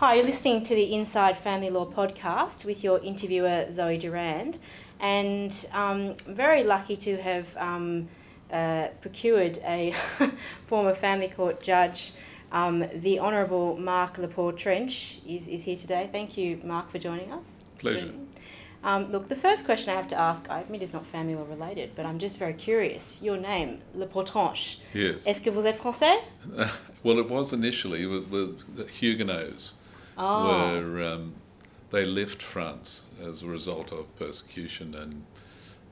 Hi, you're listening to the Inside Family Law podcast with your interviewer Zoe Durand, and um, I'm very lucky to have um, uh, procured a former family court judge. Um, the Honourable Mark La Poer Trench is, is here today. Thank you, Mark, for joining us. Pleasure. Um, look, the first question I have to ask, I admit is not family or related, but I'm just very curious. Your name, La Poer Trench. Yes. Est-ce que vous êtes français? well, it was initially with, with the Huguenots. Oh. Were um, they left France as a result of persecution, and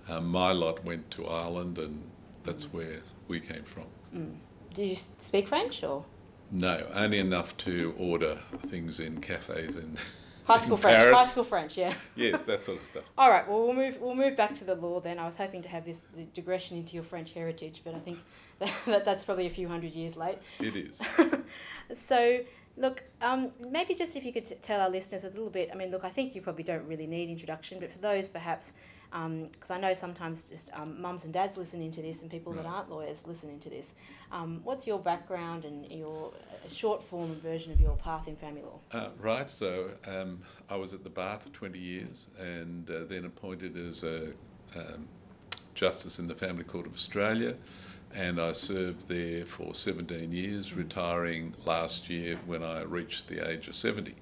um, my lot went to Ireland, and that's where we came from. Mm. Do you speak French or? No, only enough to order things in cafes in. High school in French. Paris. High school French. Yeah. Yes, that sort of stuff. All right. Well, we'll move. We'll move back to the law then. I was hoping to have this digression into your French heritage, but I think that, that's probably a few hundred years late. It is. so, look, um, maybe just if you could t- tell our listeners a little bit. I mean, look, I think you probably don't really need introduction, but for those perhaps, because I know sometimes just um, mums and dads listening to this and people that aren't lawyers listening to this, um, what's your background and your a short form version of your path in family law? Uh, right, so um, I was at the bar for 20 years and uh, then appointed as a um, Justice in the Family Court of Australia. And I served there for 17 years, retiring last year when I reached the age of 70.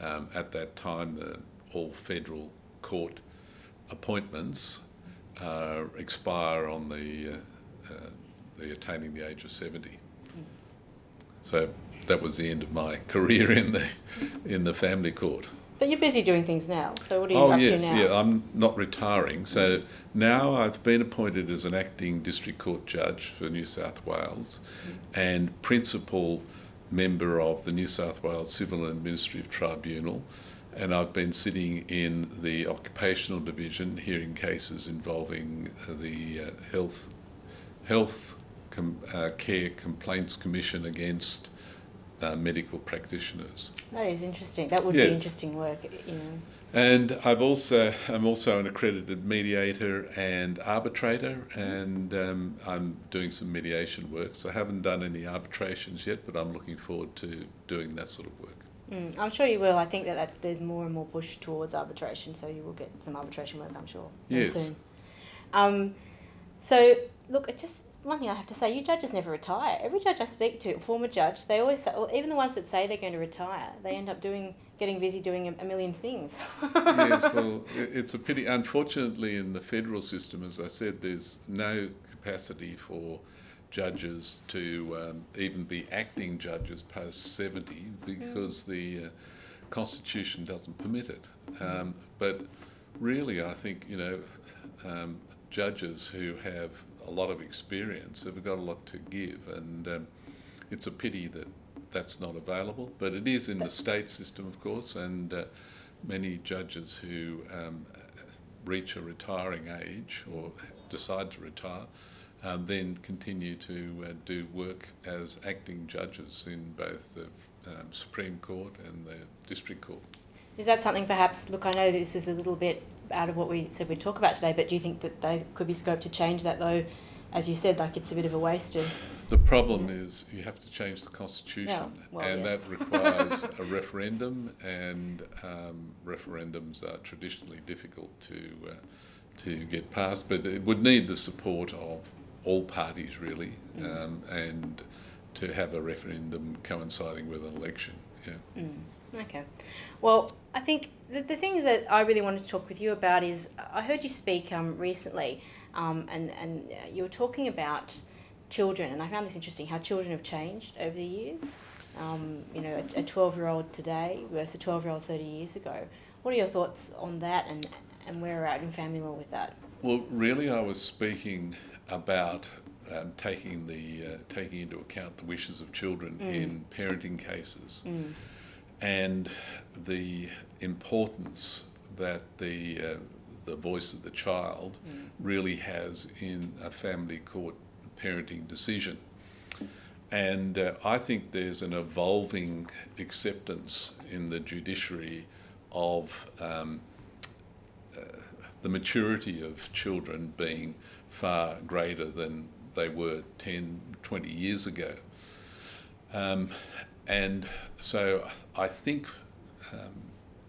Um, at that time, the all federal court appointments uh, expire on the, uh, uh, the attaining the age of 70. So that was the end of my career in the in the family court. But you're busy doing things now. So what are you Oh up yes, to now? yeah. I'm not retiring. So now I've been appointed as an acting district court judge for New South Wales, and principal member of the New South Wales Civil and Administrative Tribunal. And I've been sitting in the occupational division, hearing cases involving the uh, health health com- uh, care complaints commission against uh, medical practitioners. That is interesting. That would be interesting work. Know. And I've also I'm also an accredited mediator and arbitrator, and um, I'm doing some mediation work. So I haven't done any arbitrations yet, but I'm looking forward to doing that sort of work. Mm, I'm sure you will. I think that that's, there's more and more push towards arbitration, so you will get some arbitration work, I'm sure, Yes. soon. Um, so, look, just one thing I have to say: you judges never retire. Every judge I speak to, former judge, they always say, or even the ones that say they're going to retire, they end up doing, getting busy doing a, a million things. yes, well, it's a pity. Unfortunately, in the federal system, as I said, there's no capacity for judges to um, even be acting judges post 70 because the uh, Constitution doesn't permit it. Um, but really, I think, you know, um, judges who have a lot of experience have got a lot to give, and um, it's a pity that that's not available. But it is in the state system, of course, and uh, many judges who um, reach a retiring age or decide to retire um, then continue to uh, do work as acting judges in both the um, Supreme Court and the District Court. Is that something perhaps, look, I know this is a little bit out of what we said we'd talk about today, but do you think that there could be scope to change that though? As you said, like it's a bit of a waste of. The problem is you have to change the constitution, Yeah, well, and yes. that requires a referendum, and um, referendums are traditionally difficult to uh, to get passed. But it would need the support of all parties, really, Mm. um, and to have a referendum coinciding with an election. Yeah. Mm, okay. Well, I think the, the things that I really wanted to talk with you about is I heard you speak um, recently, um, and, and uh, you were talking about children, and I found this interesting how children have changed over the years. Um, you know, a 12 year old today versus a 12 year old 30 years ago. What are your thoughts on that and, and where we're at in family law with that? Well, really, I was speaking about um, taking the uh, taking into account the wishes of children Mm. in parenting cases. Mm. And the importance that the uh, the voice of the child Mm. really has in a family court parenting decision. And uh, I think there's an evolving acceptance in the judiciary of um, uh, the maturity of children being far greater than they were 10, 20 years ago. Um, and so I think um,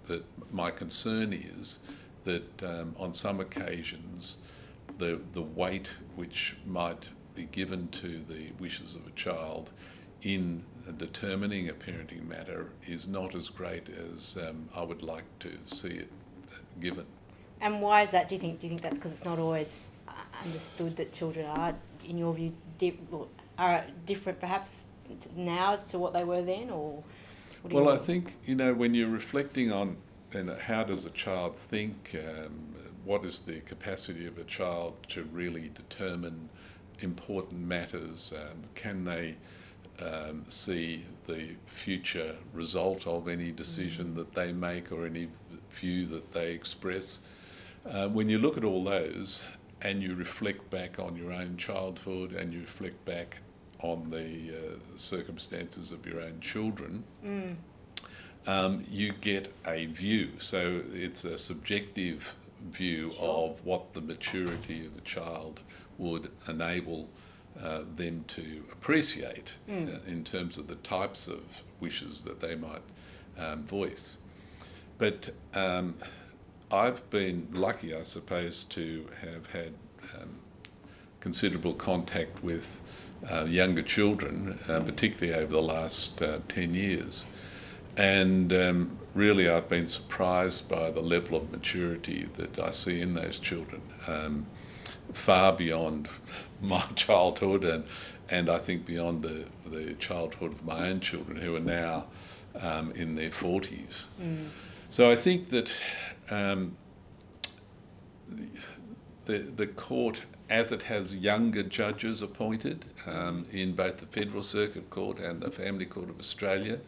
that my concern is that um, on some occasions the the weight which might be given to the wishes of a child in determining a parenting matter is not as great as um, I would like to see it given. And why is that? Do you think? Do you think that's because it's not always uh, understood that children are, in your view, di- are different, perhaps now as to what they were then, or? Well, I think you know when you're reflecting on and how does a child think, um, what is the capacity of a child to really determine important matters? Um, can they um, see the future result of any decision mm. that they make or any view that they express? Uh, when you look at all those and you reflect back on your own childhood and you reflect back on the uh, circumstances of your own children, mm. um, you get a view. So it's a subjective view sure. of what the maturity of a child would enable uh, them to appreciate mm. uh, in terms of the types of wishes that they might um, voice. But um, I've been lucky, I suppose, to have had um, considerable contact with uh, younger children, uh, particularly over the last uh, 10 years. And um, really, I've been surprised by the level of maturity that I see in those children, um, far beyond my childhood and, and I think beyond the, the childhood of my own children who are now um, in their 40s. Mm. So I think that um, the, the court, as it has younger judges appointed um, in both the Federal Circuit Court and the Family Court of Australia,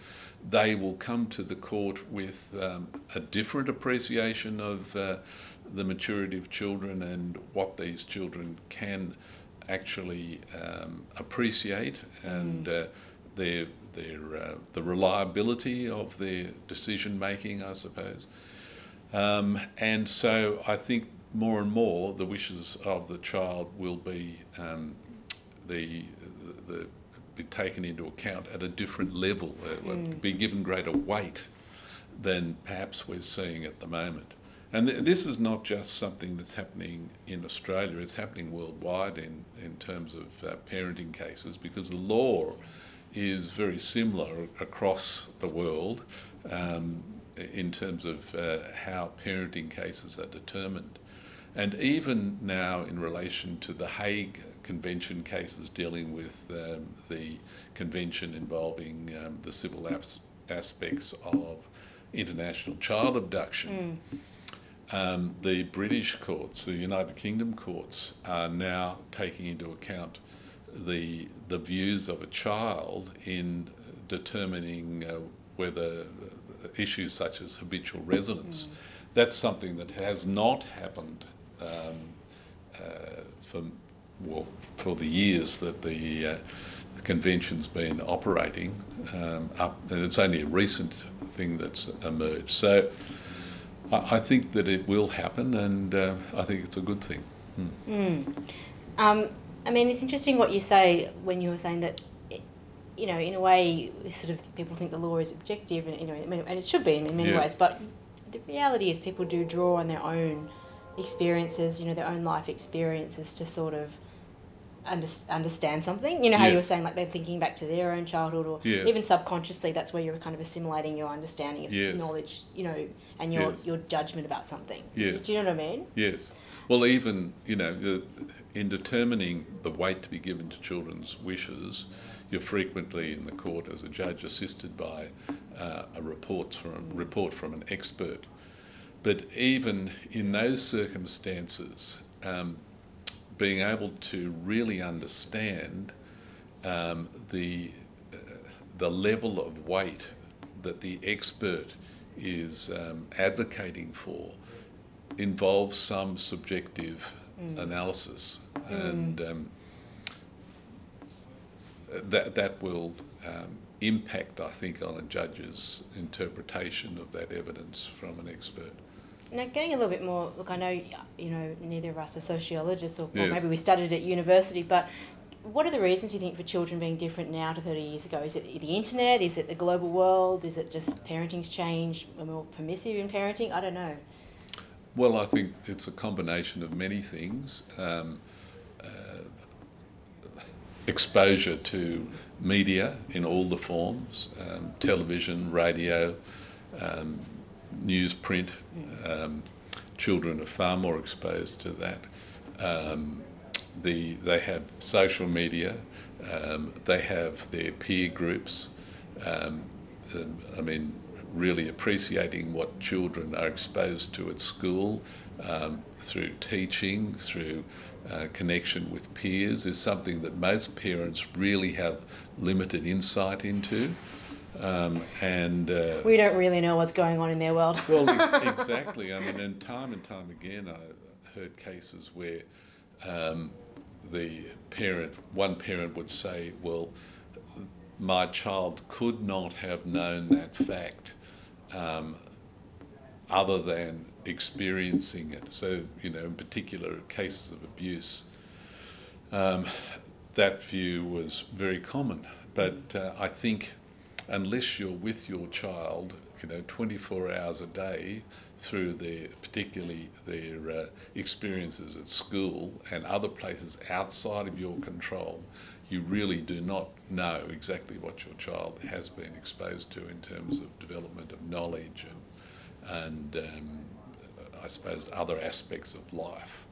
they will come to the court with um, a different appreciation of uh, the maturity of children and what these children can actually um, appreciate and mm. uh, their their uh, the reliability of their decision making, I suppose. Um, and so I think more and more the wishes of the child will be um, the, the, be taken into account at a different level, uh, mm. be given greater weight than perhaps we're seeing at the moment. And th- this is not just something that's happening in Australia, it's happening worldwide in, in terms of uh, parenting cases because the law is very similar across the world um, in terms of uh, how parenting cases are determined. And even now, in relation to the Hague Convention cases dealing with um, the convention involving um, the civil as- aspects of international child abduction. Mm. Um, the British courts, the United Kingdom courts, are now taking into account the the views of a child in determining uh, whether uh, issues such as habitual residence. Mm. That's something that has not happened um, uh, for well for the years that the, uh, the convention's been operating um, up, and it's only a recent thing that's emerged. So. I, think that it will happen, and uh, I think it's a good thing. Mm. Um, I mean, it's interesting what you say when you were saying that, you know, in a way, sort of people think the law is objective, and you know, and it should be in, many yes. ways. But the reality is, people do draw on their own experiences, you know, their own life experiences to sort of under, understand something. You know how yes. you were saying, like they're thinking back to their own childhood, or yes. even subconsciously, that's where you're kind of assimilating your understanding of yes. knowledge, you know, and your your judgment about something. Yes. Do you know what I mean? Yes. Well, even you know, in determining the weight to be given to children's wishes, you're frequently in the court as a judge assisted by uh, a report from report from an expert. But even in those circumstances, um, being able to really understand um, the, uh, the level of weight that the expert is um, advocating for involves some subjective mm. analysis, mm. and um, that that will um, impact, I think, on a judge's interpretation of that evidence from an expert. Now, getting a little bit more, look, I know, you know, neither of us are sociologists, or, yes. or maybe we studied at university, but what are the reasons you think for children being different now to 30 years ago? Is it the internet? Is it the global world? Is it just parenting's changed? We're more permissive in parenting? I don't know. Well, I think it's a combination of many things. Um, uh, exposure to media in all the forms um, television, radio, um, newsprint. Um, children are far more exposed to that. Um, the, they have social media, um, they have their peer groups. Um, I mean, really appreciating what children are exposed to at school um, through teaching, through uh, connection with peers, is something that most parents really have limited insight into. Um, and uh, we don't really know what's going on in their world. well, exactly. I mean, and time and time again, I heard cases where um, the parent, one parent would say, "Well, my child could not have known that fact um, other than experiencing it." So, you know, in particular cases of abuse, um, that view was very common. But uh, I think unless you're with your child, you know, 24 hours a day through their, particularly their uh, experiences at school and other places outside of your control, you really do not know exactly what your child has been exposed to in terms of development of knowledge and, and um, I suppose other aspects of life.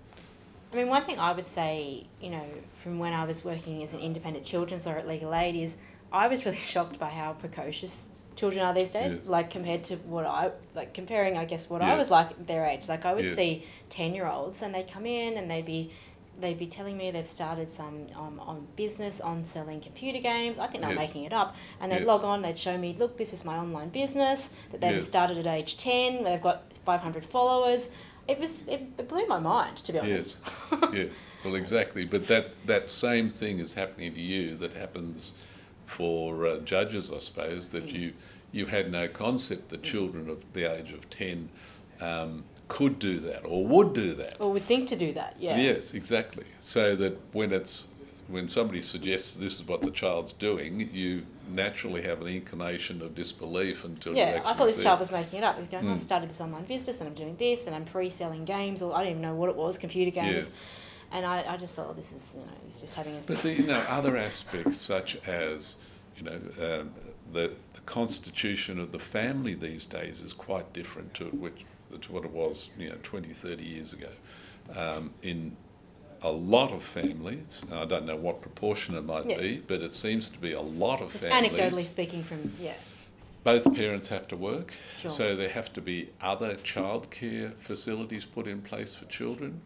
I mean, one thing I would say, you know, from when I was working as an independent children's lawyer at Legal Aid is I was really shocked by how precocious children are these days. Yes. Like compared to what I like comparing, I guess what yes. I was like their age. Like I would yes. see ten year olds and they'd come in and they'd be they'd be telling me they've started some um, on business on selling computer games. I think they're making it up. And they'd log on, they'd show me, look, this is my online business that they've started at age ten. They've got five hundred followers. It was it blew my mind to be honest. Yes, yes. Well, exactly. But that that same thing is happening to you. That happens for uh, judges, I suppose, that mm. you you had no concept that children of the age of ten um, could do that or would do that or would think to do that. Yeah. Yes, exactly. So that when it's when somebody suggests this is what the child's doing, you naturally have an inclination of disbelief until yeah. I thought this child was making it up. He's going, mm. "I started this online business and I'm doing this and I'm pre-selling games or I don't even know what it was, computer games." Yes. And I, I just thought, oh, this is, you know, he's just having a. But the, you know, other aspects such as, you know, um, the, the constitution of the family these days is quite different to which to what it was, you know, 20, 30 years ago. Um, in a lot of families, I don't know what proportion it might yeah. be, but it seems to be a lot of Just families. Anecdotally speaking, from yeah. Both parents have to work, sure. so there have to be other childcare facilities put in place for children.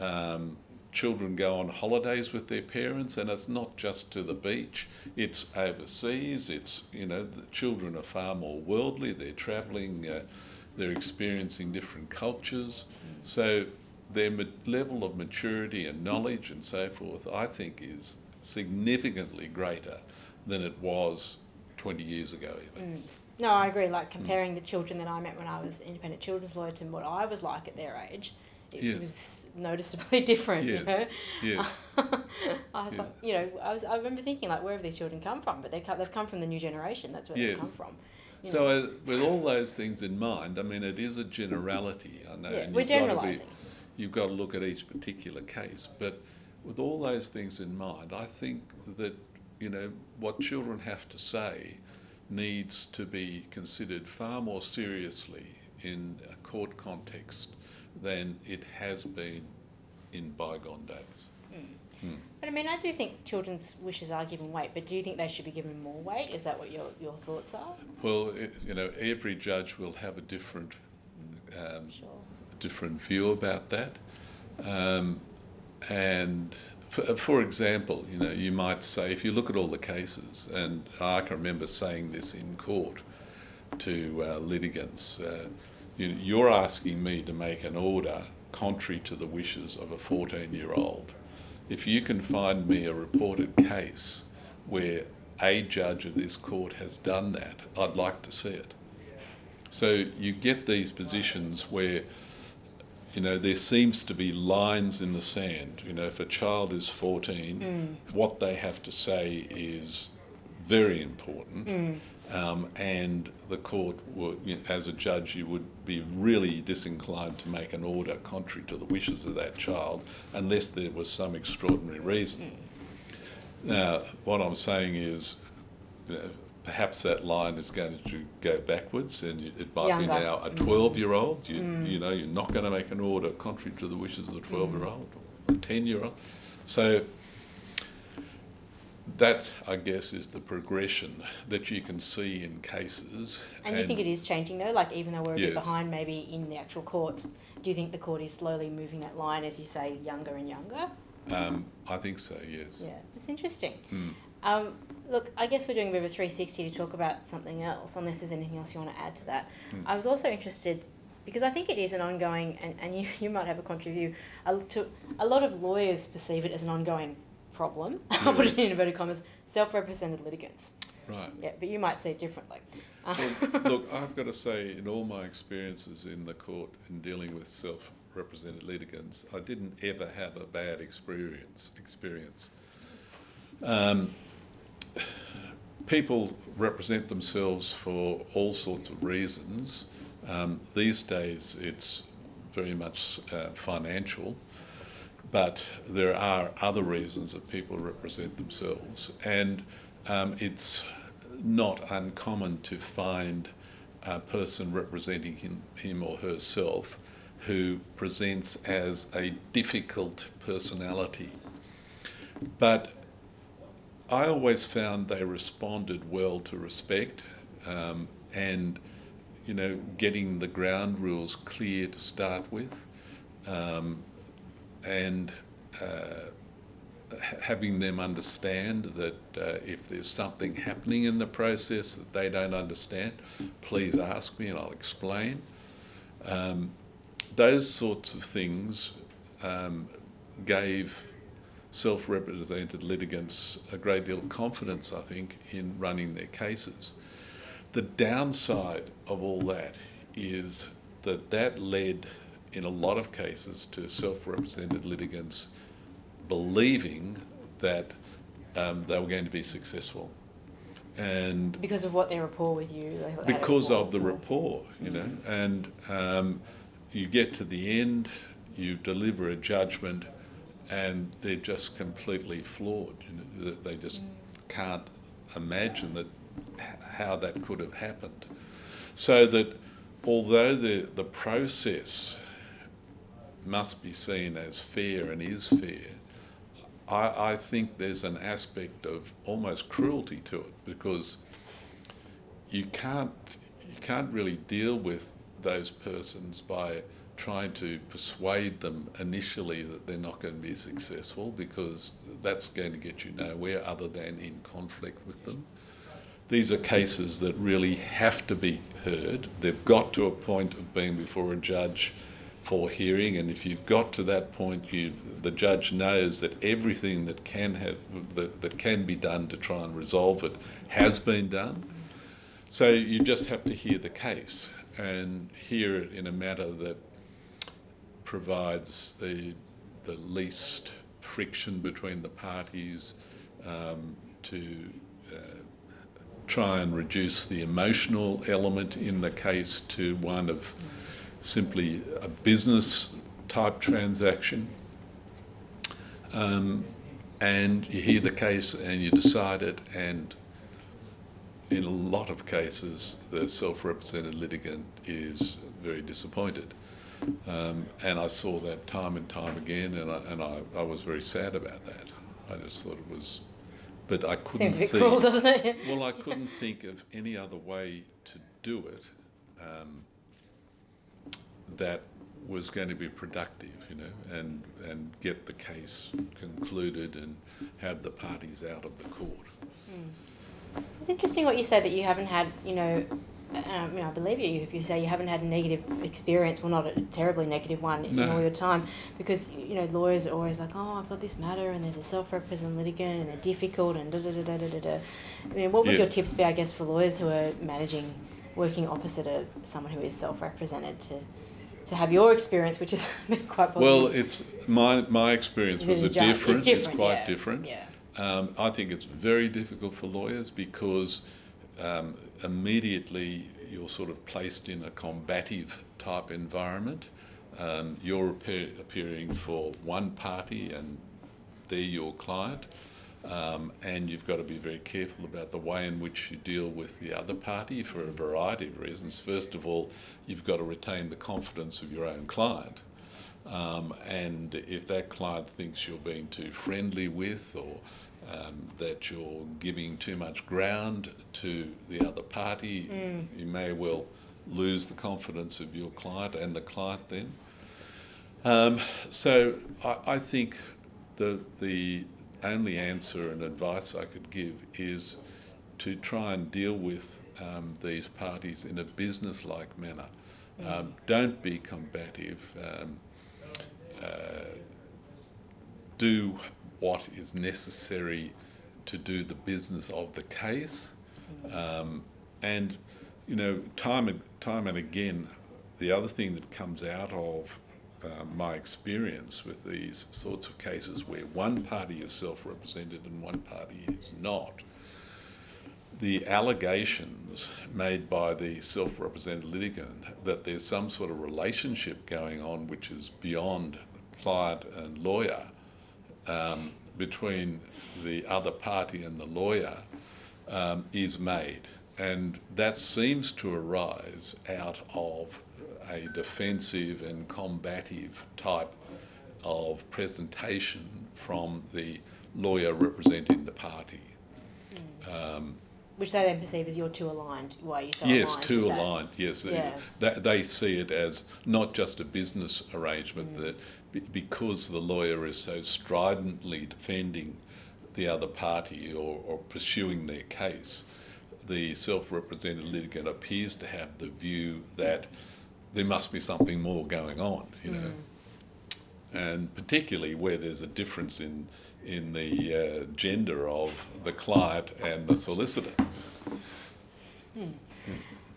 Um, children go on holidays with their parents, and it's not just to the beach, it's overseas. It's, you know, the children are far more worldly, they're travelling, uh, they're experiencing different cultures. So their ma- level of maturity and knowledge and so forth, I think, is significantly greater than it was 20 years ago, even. Mm. No, I agree. Like comparing mm. the children that I met when I was independent children's lawyer to what I was like at their age, it yes. was noticeably different. Yes. You know, yes. I was yes. like, you know, I was I remember thinking like, where have these children come from? But they come, they've come from the new generation. That's where yes. they come from. So uh, with all those things in mind, I mean, it is a generality. I know. Yeah, we're generalising. You've got to look at each particular case, but with all those things in mind, I think that you know what children have to say needs to be considered far more seriously in a court context than it has been in bygone days. Mm. Mm. But I mean, I do think children's wishes are given weight, but do you think they should be given more weight? Is that what your, your thoughts are? Well, it, you know, every judge will have a different, um, sure. different view about that. Um, and for, for, example, you know, you might say, if you look at all the cases, and I can remember saying this in court to uh, litigants, uh, you're asking me to make an order contrary to the wishes of a 14 year old. If you can find me a reported case where a judge of this court has done that, I'd like to see it. So you get these positions where you know, there seems to be lines in the sand. You know, if a child is 14, Mm. what they have to say is very important. Mm. Um, and the court, would, you know, as a judge, you would be really disinclined to make an order contrary to the wishes of that child unless there was some extraordinary reason. Now, what I'm saying is, you know, perhaps that line is going to go backwards, and you- it might Younger. be now a Mm. 12 year old. You, Mm. you know, you're not going to make an order contrary to the wishes of the 12 year old or the 10 year old. So, that, I guess, is the progression that you can see in cases. And you think it is changing though? Like even though we're a bit behind maybe in the actual courts, do you think the court is slowly moving that line as you say younger and younger? Um, I think so, yes. Yeah, it's interesting. Mm. Um, look, I guess we're doing a bit of a 360 to talk about something else, unless there's anything else you want to add to that. Mm. I was also interested, because I think it is an ongoing, and, and you, you might have a contrary view, a, to, a lot of lawyers perceive it as an ongoing problem. I'll put it in inverted commas, self represented litigants. Right. Yeah, but you might see it differently. Well, look, I've got to say, in all my experiences in the court in dealing with self-represented litigants, I didn't ever have a bad experience. Experience. Um, people represent themselves for all sorts of reasons. Um, these days, it's very much uh, financial, but there are other reasons that people represent themselves, and um, it's not uncommon to find a person representing him, him or herself who presents as a difficult personality. But I always found they responded well to respect um, and, you know, getting the ground rules clear to start with um, and uh, having them understand that uh, if there's something happening in the process that they don't understand, please ask me and I'll explain. Um, those sorts of things um, gave self represented litigants a great deal of confidence, I think, in running their cases. The downside of all that is that that led, in a lot of cases, to self represented litigants believing that um, they were going to be successful. And because of what their rapport with you. they because of the rapport, you know, and um, you get to the end, you deliver a judgment, and they're just completely floored. You know, they just can't imagine that how that could have happened. So that although the the process must be seen as fair and is fair, I, I think there's an aspect of almost cruelty to it because you can't you can't really deal with those persons by trying to persuade them initially that they're not going to be successful because that's going to get you nowhere other than in conflict with them. These are cases that really have to be heard. They've got to a point of being before a judge for hearing, and if you've got to that point, you the judge knows that everything that can have that, that can be done to try and resolve it has been done. So you just have to hear the case and hear it in a manner that provides the the least friction between the parties um, to uh, try and reduce the emotional element in the case to one of simply a business type transaction. Um, and you hear the case and you decide it, and in a lot of cases, the self represented litigant is very disappointed. Um, and I saw that time and time again, and I, and I, I was very sad about that. I just thought it was, but I couldn't Seems a bit see. cruel, doesn't it? Well, I couldn't think of any other way to do it um, that was going to be productive, you know, and, and get the case concluded and have the parties out of the court. It's interesting what you say that you haven't had, you know, um, you know, I believe you if you say you haven't had a negative experience, well, not a terribly negative one in No. all your time, because you know lawyers are always like, oh, I've got this matter, and there's a self-represented litigant, and they're difficult, and da da da da da da. da. I mean, what would Yeah. your tips be, I guess, for lawyers who are managing, working opposite a someone who is self-represented to to have your experience, which is quite positive. Well, it's my my experience was a a judge? different. It's quite yeah. different. Yeah. Um, I think it's very difficult for lawyers because um, immediately you're sort of placed in a combative type environment. Um, you're appear, appearing for one party and they're your client, um, and you've got to be very careful about the way in which you deal with the other party for a variety of reasons. First of all, you've got to retain the confidence of your own client. Um, and if that client thinks you're being too friendly with or um, that you're giving too much ground to the other party, you may well lose the confidence of your client and the client then. Um, so I, I think the the only answer and advice I could give is to try and deal with um, these parties in a business-like manner. Um, don't be combative. Um, uh, do what is necessary to do the business of the case. Um, and, you know, time and, time and again, the other thing that comes out of uh, my experience with these sorts of cases where one party is self represented and one party is not, the allegations made by the self represented litigant that there's some sort of relationship going on which is beyond client and lawyer um, between the other party and the lawyer um, is made. And that seems to arise out of a defensive and combative type of presentation from the lawyer representing the party. Um, Which they then perceive as you're too aligned. Why are you so yes, aligned? too that? aligned. Yes, Yeah. they, they see it as not just a business arrangement that be- because the lawyer is so stridently defending the other party or, or pursuing their case, the self-represented litigant appears to have the view that there must be something more going on. You know. And particularly where there's a difference in in the uh, gender of the client and the solicitor.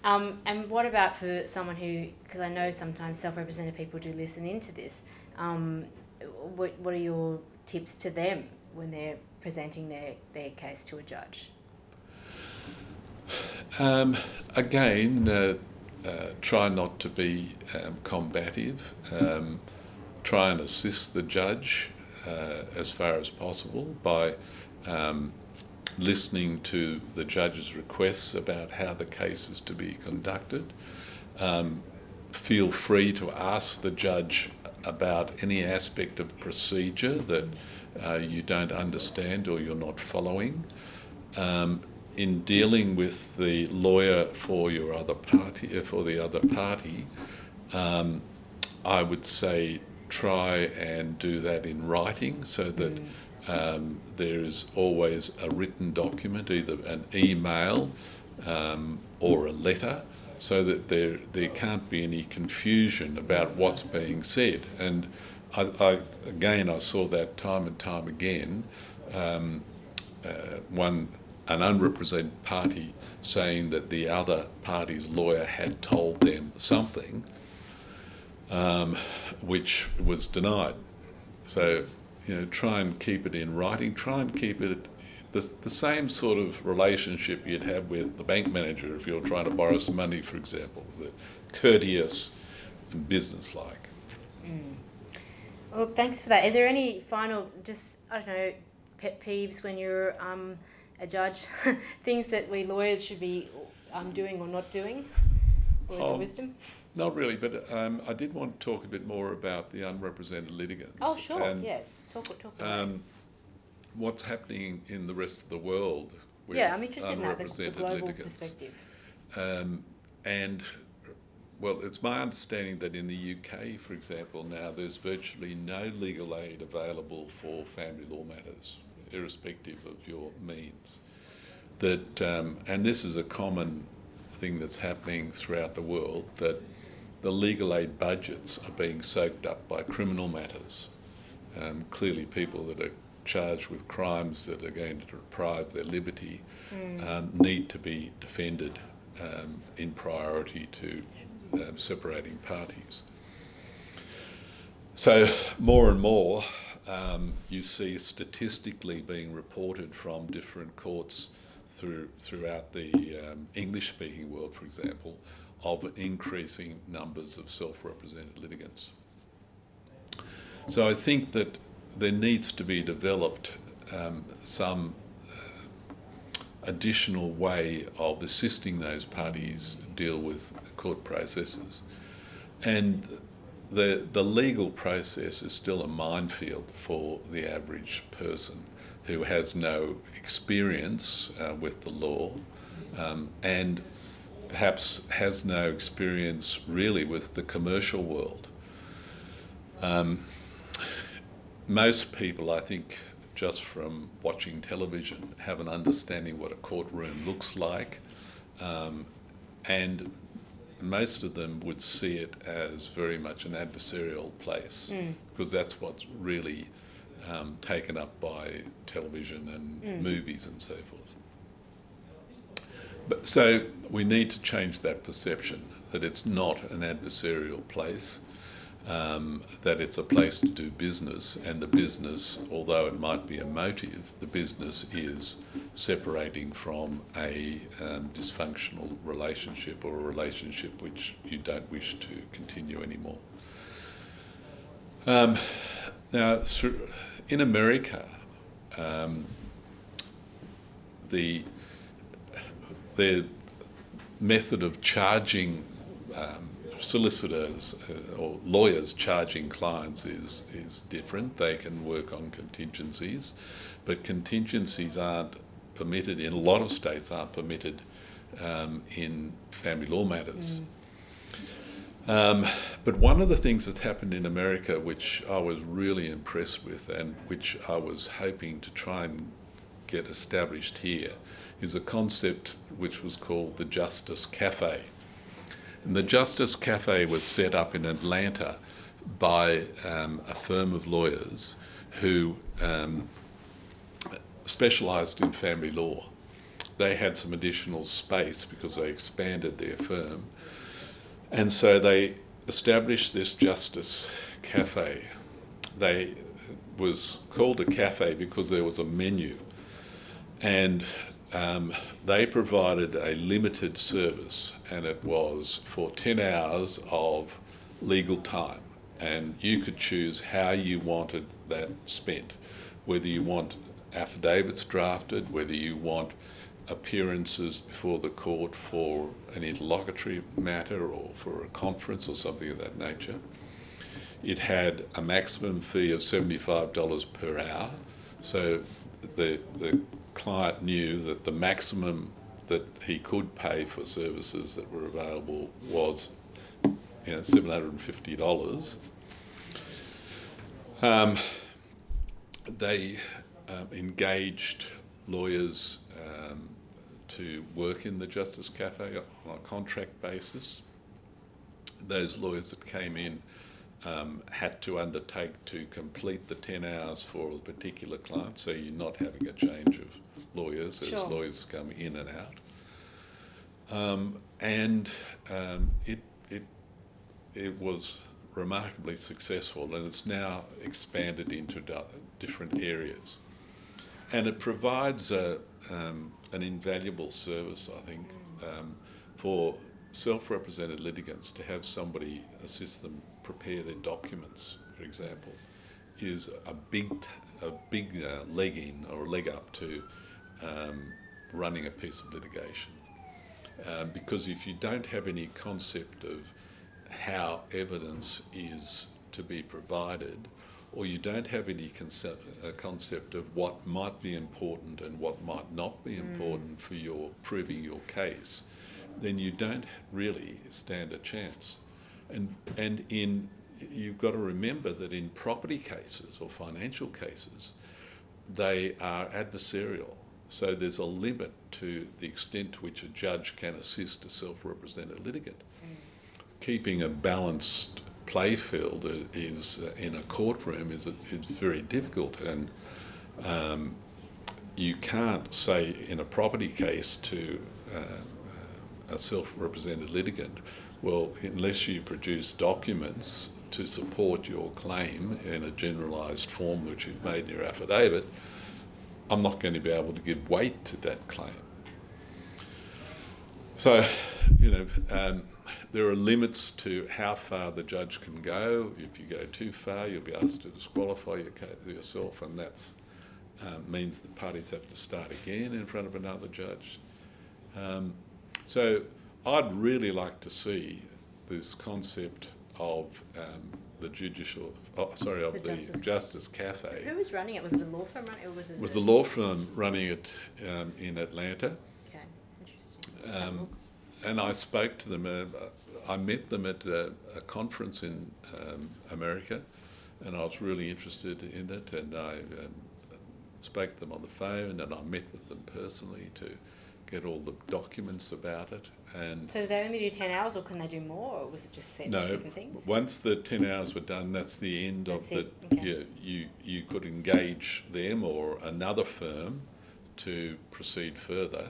Um, and what about for someone who, because I know sometimes self-represented people do listen into this. Um, what what are your tips to them when they're presenting their, their case to a judge? Um, again, uh, uh, try not to be um, combative. Um, try and assist the judge uh, as far as possible by um, listening to the judge's requests about how the case is to be conducted. Um, feel free to ask the judge about any aspect of procedure that uh, you don't understand or you're not following. In dealing with the lawyer for your other party, uh, for the other party, um, I would say try and do that in writing so that um, there is always a written document, either an email um, or a letter, so that there there can't be any confusion about what's being said. And I, I again I saw that time and time again. Um, uh, one an unrepresented party saying that the other party's lawyer had told them something, um, which was denied. So, you know, try and keep it in writing. Try and keep it the, the same sort of relationship you'd have with the bank manager if you're trying to borrow some money, for example, the courteous and businesslike. Well, thanks for that. Are there any final, just I don't know, pet peeves when you're um, a judge? Things that we lawyers should be um, doing or not doing? Words of Um, wisdom. Not really, but um, I did want to talk a bit more about the unrepresented litigants. Oh, sure. and, yeah. Talk. Talk. about. Um, what's happening in the rest of the world with yeah, I'm interested in that, the, the unrepresented global litigants. perspective. Um, and well, it's my understanding that in the UK, for example, now there's virtually no legal aid available for family law matters, irrespective of your means. That um, and this is a common thing that's happening throughout the world that the legal aid budgets are being soaked up by criminal matters. Um, clearly, people that are charged with crimes that are going to deprive their liberty um, need to be defended um, in priority to um, separating parties. so more and more um, you see statistically being reported from different courts through, throughout the um, English speaking world, for example, of increasing numbers of self represented litigants. So I think that there needs to be developed um, some uh, additional way of assisting those parties deal with court processes. And the, the legal process is still a minefield for the average person who has no experience uh, with the law um, and perhaps has no experience really with the commercial world. Um, most people, I think, just from watching television, have an understanding what a courtroom looks like, um, and most of them would see it as very much an adversarial place mm. because that's what's really um, taken up by television and mm. movies and so forth. But, so we need to change that perception that it's not an adversarial place, um, that it's a place to do business, and the business, although it might be a motive, the business is separating from a um, dysfunctional relationship or a relationship which you don't wish to continue anymore. Um, now, in America, um, the their method of charging um, solicitors uh, or lawyers charging clients is is different. They can work on contingencies, but contingencies aren't permitted in a lot of states aren't permitted um, in family law matters. Mm. Um, but one of the things that's happened in America, which I was really impressed with, and which I was hoping to try and get established here, is a concept which was called the Justice Cafe. And the Justice Cafe was set up in Atlanta by um, a firm of lawyers who um, specialised in family law. They had some additional space because they expanded their firm and so they established this Justice Cafe. They was called a cafe because there was a menu, and um, they provided a limited service, and it was for 10 hours of legal time. And you could choose how you wanted that spent, whether you want affidavits drafted, whether you want appearances before the court for an interlocutory matter or for a conference or something of that nature. It had a maximum fee of $75 per hour, so the, the client knew that the maximum that he could pay for services that were available was you know, $750. Um, they um, engaged lawyers um, to work in the Justice Cafe on a contract basis. Those lawyers that came in um, had to undertake to complete the 10 hours for a particular client, so you're not having a change of lawyers as sure. lawyers come in and out. Um, and um, it, it, it was remarkably successful and it's now expanded into different areas. And it provides a, um, an invaluable service, I think, um, for self-represented litigants to have somebody assist them prepare their documents, for example, is a big, a big uh, leg in or leg up to um, running a piece of litigation. Um, because if you don't have any concept of how evidence is to be provided, or you don't have any concept, uh, concept of what might be important and what might not be mm. important for your proving your case, then you don't really stand a chance. And and in you've got to remember that in property cases or financial cases, they are adversarial. So there's a limit to the extent to which a judge can assist a self-represented litigant. Mm. Keeping a balanced playfield is uh, in a courtroom is it's very difficult, and um, you can't say in a property case to uh, a self-represented litigant, well, unless you produce documents to support your claim in a generalised form which you've made in your affidavit, I'm not going to be able to give weight to that claim. So, you know, um, there are limits to how far the judge can go. If you go too far, you'll be asked to disqualify your yourself, and that um, means the parties have to start again in front of another judge. Um, so, I'd really like to see this concept of um, the judicial, oh, sorry, of the, The Justice, Justice- Cafe. Who was running it? Was it a law firm running it, or was it? was the law firm running it um, in Atlanta. Okay, interesting. Um, and I spoke to them. Uh, I met them at a, a conference in um, America, and I was really interested in it. And I um, spoke to them on the phone, and I met with them personally to get all the documents about it. And so do they only do ten hours, or can they do more, or was it just set no, different things? once the ten hours were done, that's the end That's of it, the. okay. Yeah, you you could engage them or another firm to proceed further,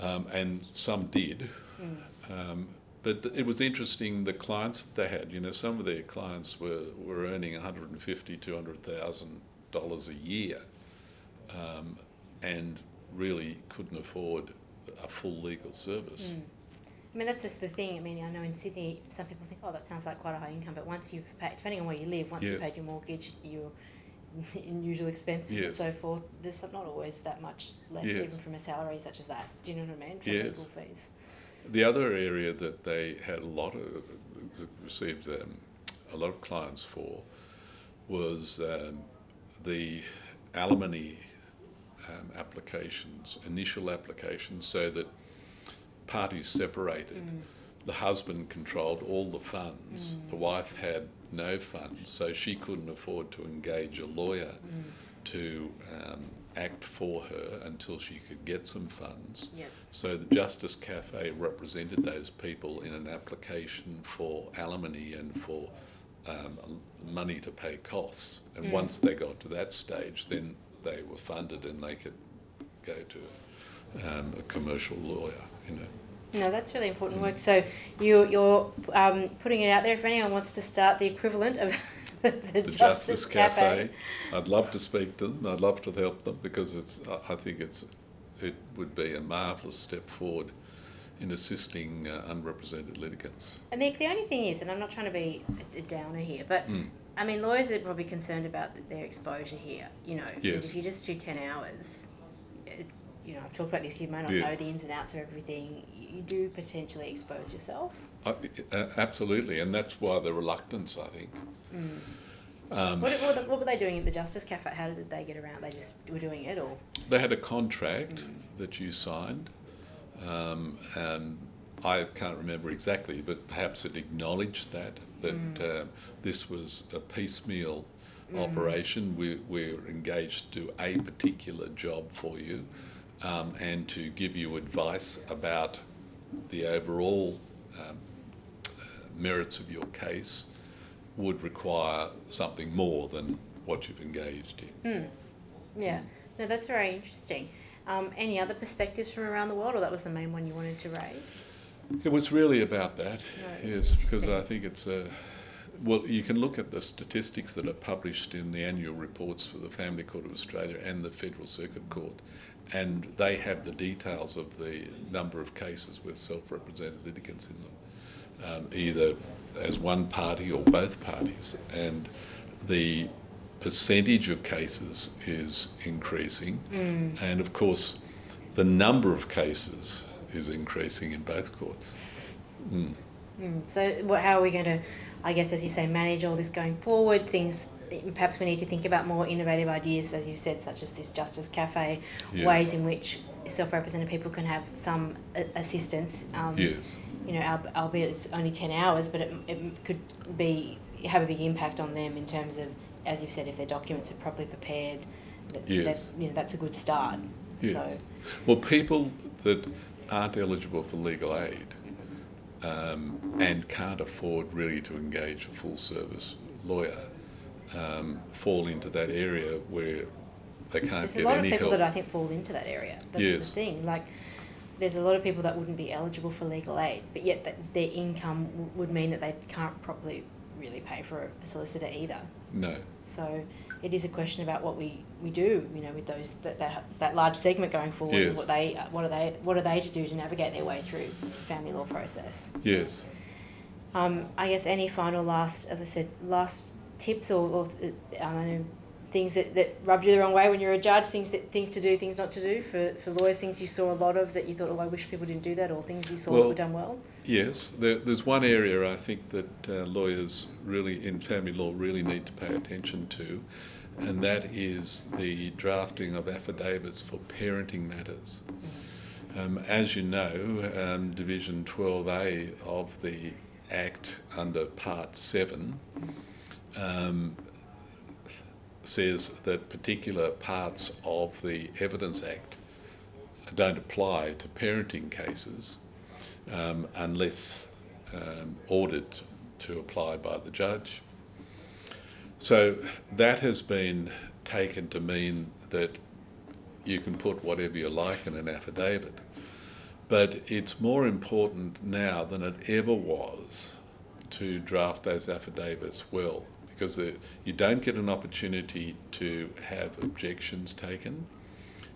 um, and some did. Hmm. Um, but th- it was interesting the clients that they had. You know, some of their clients were, were earning one hundred and fifty, two hundred thousand dollars a year, um, and really couldn't afford a full legal service. Mm. I mean, that's just the thing. I mean, I know in Sydney, some people think, oh, that sounds like quite a high income, but once you've paid, depending on where you live, once you've paid your mortgage, your usual expenses and so forth, there's not always that much left, Yes. even from a salary such as that. Do you know what I mean? For Yes. legal fees. The other area that they had a lot of received um, a lot of clients for was um, the alimony um, applications, initial applications, so that parties separated. Mm. The husband controlled all the funds. The wife had no funds, so she couldn't afford to engage a lawyer Mm. to um, act for her until she could get some funds. Yep. So the Justice Cafe represented those people in an application for alimony and for um, money to pay costs. And Mm. once they got to that stage, then they were funded and they could go to um, a commercial lawyer. You know. No, that's really important Mm. work. So you, you're um, putting it out there if anyone wants to start the equivalent of the, The Justice, Justice Cafe. Cafe. I'd love to speak to them. I'd love to help them because it's. I- I think it's. It would be a marvellous step forward in assisting uh, unrepresented litigants. And the, the only thing is, and I'm not trying to be a, a downer here, but Mm. I mean, lawyers are probably concerned about their exposure here, you know, because Yes. if you just do 10 hours, it, you know, I've talked about this, you may not Yes. know the ins and outs of everything, you do potentially expose yourself. Uh, absolutely, and that's why the reluctance. I think. Um, What, what, what were they doing at the Justice Cafe? How did they get around? They just were doing it, or? They had a contract that you signed, um, and I can't remember exactly, but perhaps it acknowledged that that uh, this was a piecemeal operation. We, we're engaged to do a particular job for you, um, and to give you advice about the overall um, uh, merits of your case would require something more than what you've engaged in. Hmm. Yeah. No, that's very interesting. Um, any other perspectives from around the world, or that was the main one you wanted to raise? It was really about that, yes, because. I think it's a. Well, you can look at the statistics that are published in the annual reports for the Family Court of Australia and the Federal Circuit Court, and they have the details of the number of cases with self represented litigants in them, um, either as one party or both parties. And the percentage of cases is increasing, and of course, the number of cases is increasing in both courts. Mm. Mm. So, what, how are we going to, I guess, as you say, manage all this going forward? Things perhaps we need to think about more innovative ideas, as you said, such as this Justice Cafe, Yes. ways in which self-represented people can have some assistance. Um, Yes. You know, al- albeit it's only ten hours, but it, it could be have a big impact on them in terms of, as you've said, if their documents are properly prepared. That, Yes. that, you know, that's a good start. Yes. So, Well, people that aren't eligible for legal aid um, and can't afford really to engage a full service lawyer um, fall into that area where they can't There's a get lot of any people help. that I think fall into that area. That's Yes. the thing. Like, there's a lot of people that wouldn't be eligible for legal aid, but yet their income w- would mean that they can't properly really pay for a solicitor either. No. So it is a question about what we, we do, you know, with those that, that, that large segment going forward. Yes. What they what are they what are they to do to navigate their way through family law process? Yes. Um, I guess any final last, as I said, last tips or, or um, things that, that rubbed you the wrong way. When you're a judge, things that things to do, things not to do. For, for lawyers, things you saw a lot of that you thought, oh, I wish people didn't do that, or things you saw that were done well. Yes, there, there's one area I think that uh, lawyers really in family law really need to pay attention to, and that is the drafting of affidavits for parenting matters. Um, as you know, um, Division 12A of the Act under Part 7 um, says that particular parts of the Evidence Act don't apply to parenting cases um, unless um, ordered to apply by the judge. So that has been taken to mean that you can put whatever you like in an affidavit. But it's more important now than it ever was to draft those affidavits well because you don't get an opportunity to have objections taken.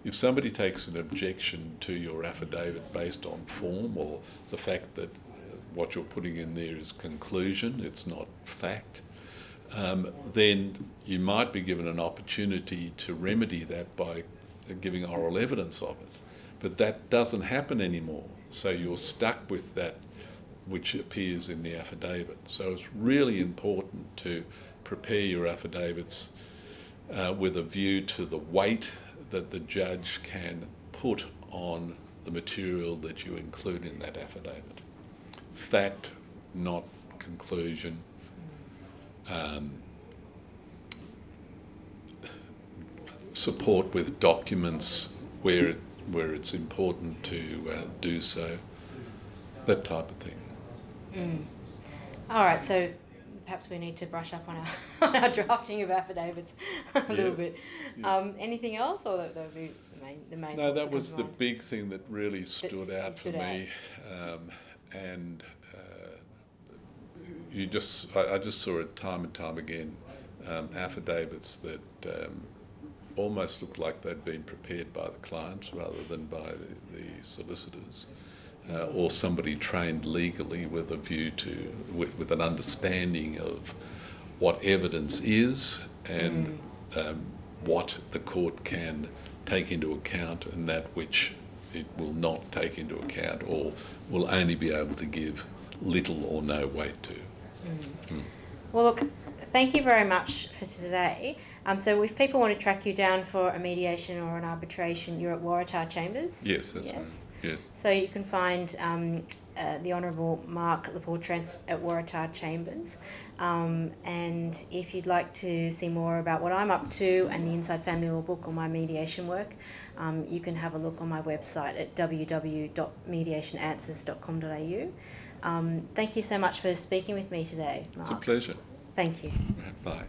If somebody takes an objection to your affidavit based on form or the fact that what you're putting in there is conclusion, it's not fact, um, then you might be given an opportunity to remedy that by giving oral evidence of it. But that doesn't happen anymore. So you're stuck with that which appears in the affidavit. So it's really important to prepare your affidavits uh, with a view to the weight that the judge can put on the material that you include in that affidavit. Fact, not conclusion. Um, support with documents where it, where it's important to uh, do so, that type of thing. Mm. All right, so perhaps we need to brush up on our, on our drafting of affidavits a little Yes. bit. Yeah. Um, anything else, or that, that would be the main the main? No, that was the mind? big thing that really stood That's- out stood for me, um, and uh, you just I, I just saw it time and time again, um, affidavits that um, almost looked like they'd been prepared by the clients rather than by the, the solicitors. Uh, or somebody trained legally with a view to, with, with an understanding of what evidence is and um, what the court can take into account and that which it will not take into account or will only be able to give little or no weight to. Well, look, thank you very much for today. Um, so, if people want to track you down for a mediation or an arbitration, you're at Waratah Chambers. Yes, that's Yes. right. Yes. So you can find um, uh, the Honourable Mark La Poer Trench at Waratah Chambers. Um, and if you'd like to see more about what I'm up to and the Inside Family Law book or my mediation work, um, you can have a look on my website at www.mediationanswers.com.au. Um, thank you so much for speaking with me today, It's a pleasure. Thank you. Bye.